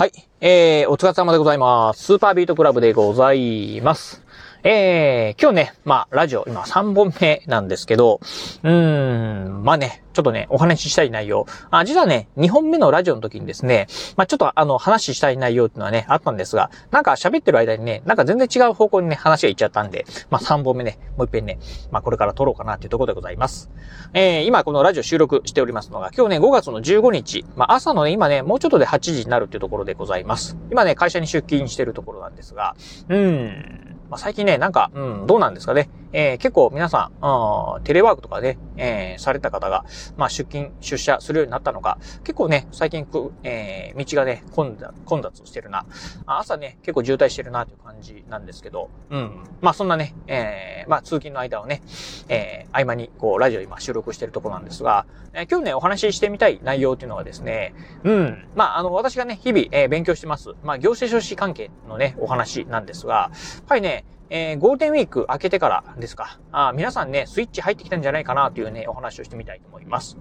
はい。えー、お疲れ様でございます。スーパービートクラブでございます。えー、今日ね、まあ、ラジオ、今3本目なんですけど、うーん、まあね、ちょっとね、お話ししたい内容。あ、実はね、2本目のラジオの時にですね、まあ、ちょっとあの、話したい内容っていうのはね、あったんですが、なんか喋ってる間にね、なんか全然違う方向にね、話がいっちゃったんで、まあ、3本目ね、もう一遍ね、まあ、これから撮ろうかなっていうところでございます。えー、今このラジオ収録しておりますのが、今日ね、5月の15日、まあ、朝のね、今ね、もうちょっとで8時になるっていうところでございます。今ね、会社に出勤してるところなんですが、うん、まあ、最近ね、なんか、うん、どうなんですかね。えー、結構皆さん、テレワークとかね、えー、された方が、まあ、出勤、出社するようになったのか、結構ね、最近、えー、道がね、混雑、混雑してるな。朝ね、結構渋滞してるなという感じなんですけど、うん。まあ、そんなね、えー、まあ、通勤の間をね、えー、合間に、こう、ラジオ今収録してるところなんですが、えー、今日ね、お話ししてみたい内容っていうのはですね、うん。まあ、あの、私がね、日々、えー、勉強してます。まあ、行政書士関係のね、お話なんですが、やっぱりね、えー、ゴールデンウィーク明けてからですか。あ皆さんね、スイッチ入ってきたんじゃないかなというね、お話をしてみたいと思います。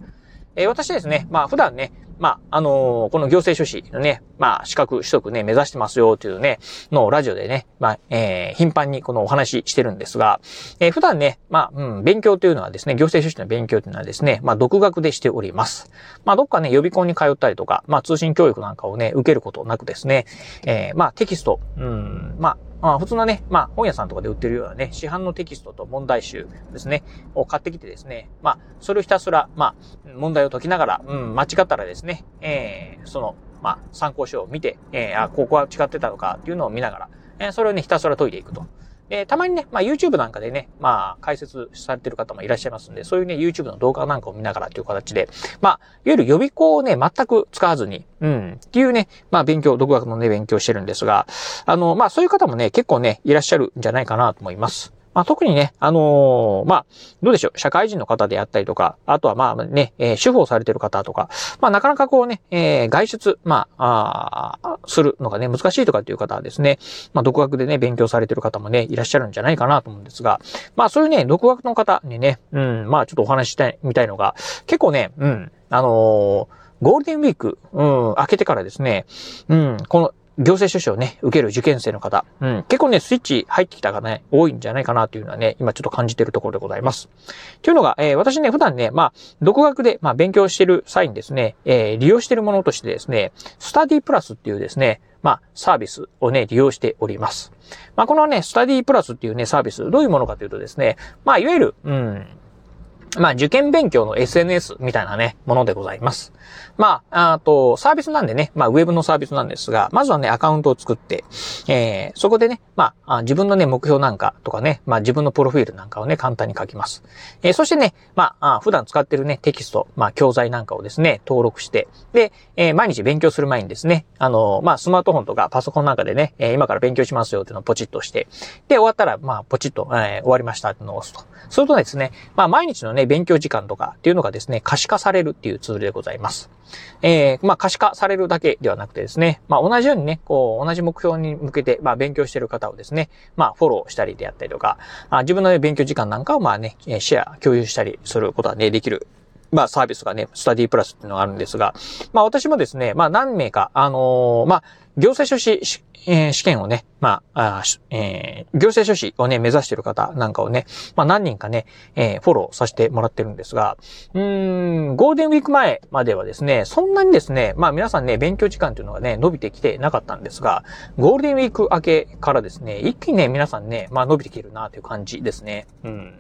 えー、私ですね、まあ普段ね、まあ、あのー、この行政書士のね、まあ、資格取得ね、目指してますよというね、のラジオでね、まあ、えー、頻繁にこのお話ししてるんですが、えー、普段ね、まあ、うん、勉強というのはですね、行政書士の勉強というのはですね、まあ、独学でしております。まあ、どっかね、予備校に通ったりとか、まあ、通信教育なんかをね、受けることなくですね、えー、まあ、テキスト、うん、まあ、まあ、普通のね、まあ、本屋さんとかで売ってるようなね、市販のテキストと問題集ですね、を買ってきてですね、まあ、それをひたすら、まあ、問題を解きながら、うん、間違ったらですね、えー、その、まあ、参考書を見て、えー、あ、ここは違ってたのかっていうのを見ながら、えー、それをね、ひたすら解いていくと。えー、たまにね、まあ YouTube なんかでね、まあ解説されてる方もいらっしゃいますんで、そういうね、YouTube の動画なんかを見ながらという形で、まあ、いわゆる予備校をね、全く使わずに、うん、っていうね、まあ勉強、独学のね、勉強してるんですが、あの、まあそういう方もね、結構ね、いらっしゃるんじゃないかなと思います。まあ、特にね、あのー、まあ、どうでしょう、社会人の方であったりとか、あとはまあね、えー、主婦をされてる方とか、まあ、なかなかこうね、えー、外出、まあ、あするのがね、難しいとかっていう方はですね、まあ、独学でね、勉強されてる方もね、いらっしゃるんじゃないかなと思うんですが、まあ、そういうね、独学の方にね、うん、まあ、ちょっとお話ししたい、みたいのが、結構ね、うん、あのーゴールデンウィーク、うん、明けてからですね、うん、この行政書士をね、受ける受験生の方、うん、結構ね、スイッチ入ってきた方ね、多いんじゃないかなというのはね、今ちょっと感じているところでございます。というのが、えー、私ね、普段ね、まあ、独学で、まあ、勉強している際にですね、えー、利用しているものとしてですね、スタディプラスっていうですね、まあ、サービスをね、利用しております。まあ、このね、スタディプラスっていうね、サービス、どういうものかというとですね、まあ、いわゆる、うん、まあ、受験勉強の SNS みたいなね、ものでございます。まあ、あと、サービスなんでね、まあ、ウェブのサービスなんですが、まずはね、アカウントを作って、えー、そこでね、まあ、自分のね、目標なんかとかね、まあ、自分のプロフィールなんかをね、簡単に書きます。えー、そしてね、まあ、普段使ってるね、テキスト、まあ、教材なんかをですね、登録して、で、えー、毎日勉強する前にですね、あの、まあ、スマートフォンとかパソコンなんかでね、えー、今から勉強しますよっていうのをポチッとして、で、終わったら、まあ、ポチッと、えー、終わりましたっていうのを押すと。するとですね、まあ、毎日のね、勉強時間とかっていうのがですね、可視化されるっていうツールでございます。えー、まあ、可視化されるだけではなくてですね、まあ、同じようにね、こう、同じ目標に向けて、まあ、勉強してる方をですね、まあ、フォローしたりであったりとか、あ自分の、ね、勉強時間なんかをまあね、シェア、共有したりすることはね、できるまあサービスがね、スタディプラスっていうのがあるんですが、まあ私もですね、まあ何名か、あのー、まあ行政書士、えー、試験をね、まあ、あえー、行政書士をね、目指している方なんかをね、まあ何人かね、えー、フォローさせてもらってるんですが、うーん、ゴールデンウィーク前まではですね、そんなにですね、まあ皆さんね、勉強時間というのがね、伸びてきてなかったんですが、ゴールデンウィーク明けからですね、一気にね、皆さんね、まあ伸びてきてるなという感じですね。うん。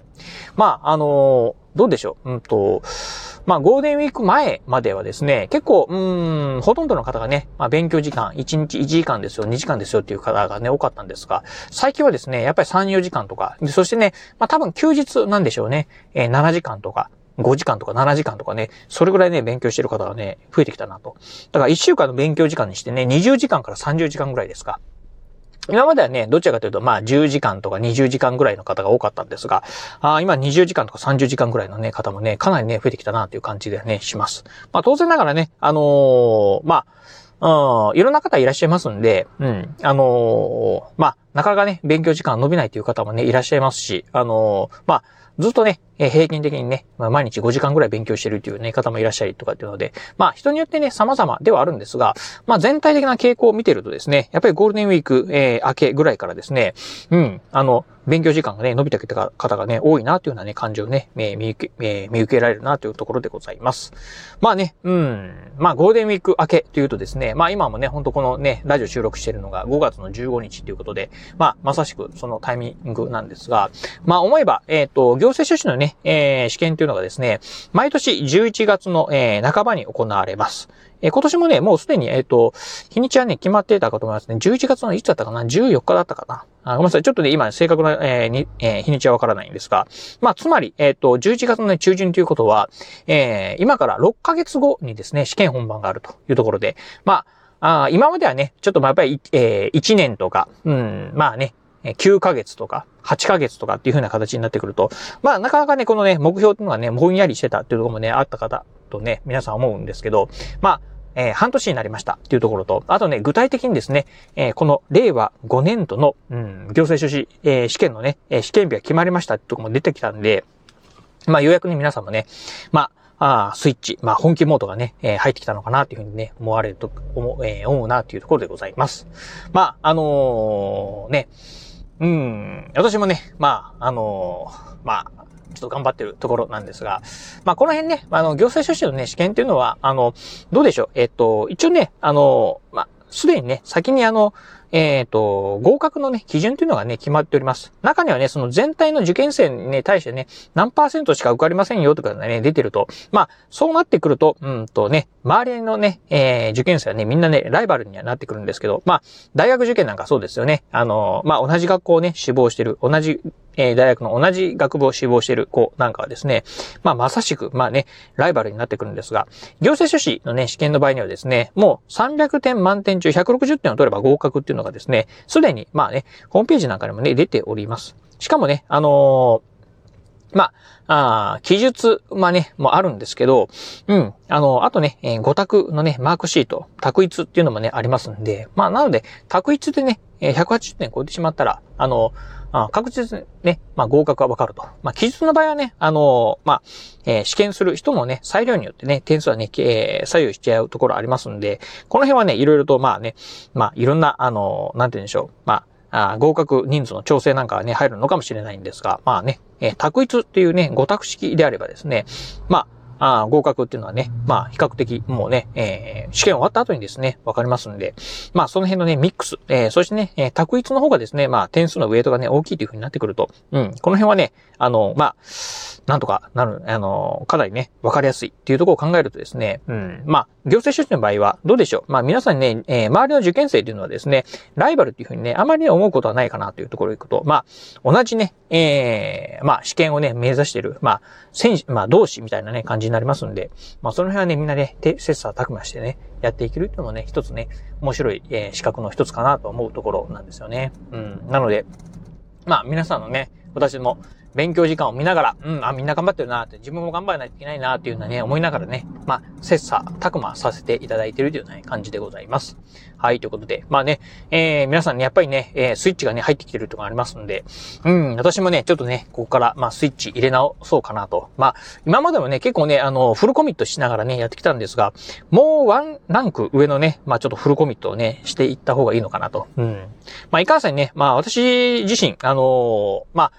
まあ、あのー、どうでしょう。うんと、まあ、ゴールデンウィーク前まではですね、結構、うん、ほとんどの方がね、まあ、勉強時間、1日1時間ですよ、2時間ですよっていう方がね、多かったんですが、最近はですね、やっぱり3、4時間とか、そしてね、まあ、多分休日なんでしょうね、えー、7時間とか、5時間とか7時間とかね、それぐらいね、勉強してる方がね、増えてきたなと。だから1週間の勉強時間にしてね、20時間から30時間ぐらいですか。今まではね、どちらかというと、まあ、10時間とか20時間ぐらいの方が多かったんですが、あ今20時間とか30時間ぐらいのね、方もね、かなりね、増えてきたなという感じでね、します。まあ、当然ながらね、あのー、まあ、うん、いろんな方いらっしゃいますんで、うん、あのー、まあ、なかなかね、勉強時間伸びないという方もね、いらっしゃいますし、あのー、まあ、ずっとね、えー、平均的にね、まあ、毎日5時間ぐらい勉強してるというね、方もいらっしゃりとかっていうので、まあ、人によってね、様々ではあるんですが、まあ、全体的な傾向を見てるとですね、やっぱりゴールデンウィーク、えー、明けぐらいからですね、うん、あの、勉強時間がね、伸びた方がね、多いなというようなね、感じをね、えー、見受け、えー、見受けられるなというところでございます。まあね、うん、まあゴールデンウィーク明けというとですね、まあ今もね、ほんとこのね、ラジオ収録してるのが5月の15日ということで、まあまさしくそのタイミングなんですが、まあ思えば、えっ、ー、と、行政書士のね、えー、試験というのがですね、毎年11月の、えー、半ばに行われます。え今年もね、もうすでに、えっ、ー、と、日にちはね、決まってたかと思いますね。11月のいつだったかな ?14 日だったかな？あごめんなさい。ちょっとね、今、正確な、えーにえー、日にちはわからないんですが、まあ、つまり、えっ、ー、と、11月の、ね、中旬ということは、えー、今から6ヶ月後にですね、試験本番があるというところで、まあ、あ今まではね、ちょっとまあやっぱり、えー、1年とか、うん、まあね、9ヶ月とか、8ヶ月とかっていう風な形になってくると、まあなかなかね、このね、目標っていうのはね、ぼんやりしてたっていうところもね、あった方とね、皆さん思うんですけど、まあ、えー、半年になりましたっていうところと、あとね、具体的にですね、えー、この令和5年度の、うん、行政書士、えー、試験のね、え試験日が決まりましたってとこも出てきたんで、まあ、ようやくね、皆さんもね、まあ、あスイッチ、まあ、本気モードがね、え、入ってきたのかなっていうふうにね、思われると、思う、え、思うなっていうところでございます。まあ、あの、ね、うん、私もね、まあ、あのまあ、ちょっと頑張ってるところなんですが、まあ、この辺ね、あの、行政書士のね、試験っていうのは、あの、どうでしょう？えっと、一応ね、あの、まあ、すでにね、先にあの、えっ、ー、と、合格のね、基準というのがね、決まっております。中にはね、その全体の受験生にね、対してね、何パーセントしか受かりませんよとかね、出てると、まあ、そうなってくると、うんとね、周りのね、えー、受験生はね、みんなね、ライバルにはなってくるんですけど、まあ、大学受験なんかそうですよね。あの、まあ、同じ学校をね、志望してる、同じえー、大学の同じ学部を志望している子なんかはですね、まあまさしく、まあね、ライバルになってくるんですが、行政書士のね、試験の場合にはですね、もう300点満点中160点を取れば合格っていうののがですね、すでに、まあね、ホームページなんかにもね、出ております。しかもね、あのーまあ、あ記述、まあね、もあるんですけど、うん。あの、あとね、えー、5択のね、マークシート、択一っていうのもね、ありますんで、まあ、なので、択一でね、180点超えてしまったら、あの、あ確実にね、まあ合格はわかると。まあ記述の場合はね、あの、まあ、えー、試験する人もね、裁量によってね、点数はね、えー、左右しちゃうところありますんで、この辺はね、いろいろとまあね、まあいろんな、あの、なんて言うんでしょう。まあ、あ合格人数の調整なんかね、入るのかもしれないんですが、まあね、えー、択一っていうね、五択式であればですね、まあ、あ合格っていうのはね、まあ、比較的もうね、えー、試験終わった後にですね、わかりますんで、まあ、その辺のね、ミックス、えー、そしてね、えー、択一の方がですね、まあ、点数のウェイトがね、大きいという風になってくると、うん、この辺はね、あの、まあ、なんとかなる、あの、かなりね、わかりやすいっていうところを考えるとですね、うん、まあ、行政書士の場合はどうでしょう。まあ、皆さんね、えー、周りの受験生っていうのはですね、ライバルっていう風にね、あまりね、思うことはないかなというところに行くと、まあ、同じね、えー、まあ、試験をね、目指してる、まあ、選手、まあ、同志みたいなね、感じになりますんで、まあ、その辺はね、みんなね、切磋琢磨してね、やっていけるっていうのもね、一つね、面白い、えー、資格の一つかなと思うところなんですよね。うん。なので、まあ、皆さんのね、私も、勉強時間を見ながら、うん、あ、みんな頑張ってるなって、自分も頑張らないといけないなっていうのはね、思いながらね、まあ、切磋琢磨させていただいているというね、感じでございます。はい、ということで、まあね、えー、皆さんね、やっぱりね、えー、スイッチがね、入ってきてるとこありますんで、うん、私もね、ちょっとね、ここから、まあ、スイッチ入れ直そうかなと。まあ、今までもね、結構ね、あの、フルコミットしながらね、やってきたんですが、もうワンランク上のね、まあ、ちょっとフルコミットをね、していった方がいいのかなと。うん。まあ、いかんせんね、まあ、私自身、あのー、ま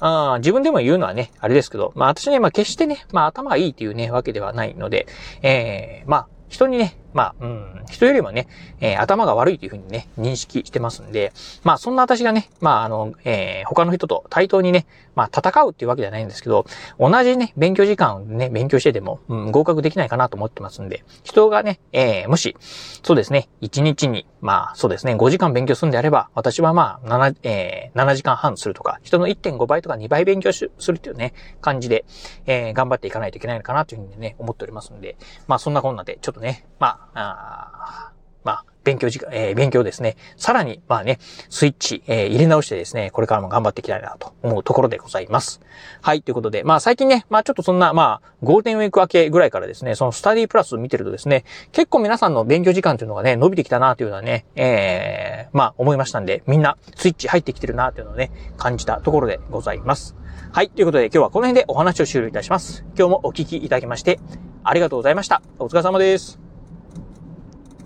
あ、あ自分でも言うのはね、あれですけど、まあ私ね、まあ決してね、まあ頭がいいっていうね、わけではないので、えー、まあ人にね、まあ、うん、人よりもね、えー、頭が悪いというふうにね、認識してますんで、まあ、そんな私がね、まあ、あの、えー、他の人と対等にね、まあ、戦うっていうわけじゃないんですけど、同じね、勉強時間をね、勉強してでも、うん、合格できないかなと思ってますんで、人がね、えー、もし、そうですね、1日に、まあ、そうですね、5時間勉強するんであれば、私はまあ、7、えー、7時間半するとか、人の1.5倍とか2倍勉強するっていうね、感じで、えー、頑張っていかないといけないのかなというふうにね、思っておりますんで、まあ、そんなこんなで、ちょっとね、まあ、あまあ、勉強時間、えー、勉強ですね。さらに、まあね、スイッチ、えー、入れ直してですね、これからも頑張っていきたいなと思うところでございます。はい、ということで、まあ最近ね、まあちょっとそんな、まあ、ゴールデンウィーク明けぐらいからですね、そのスタディプラス見てるとですね、結構皆さんの勉強時間というのがね、伸びてきたなというのはね、えー、まあ思いましたんで、みんなスイッチ入ってきてるなというのをね、感じたところでございます。はい。ということで今日はこの辺でお話を終了いたします。今日もお聞きいただきまして、ありがとうございました。お疲れ様です。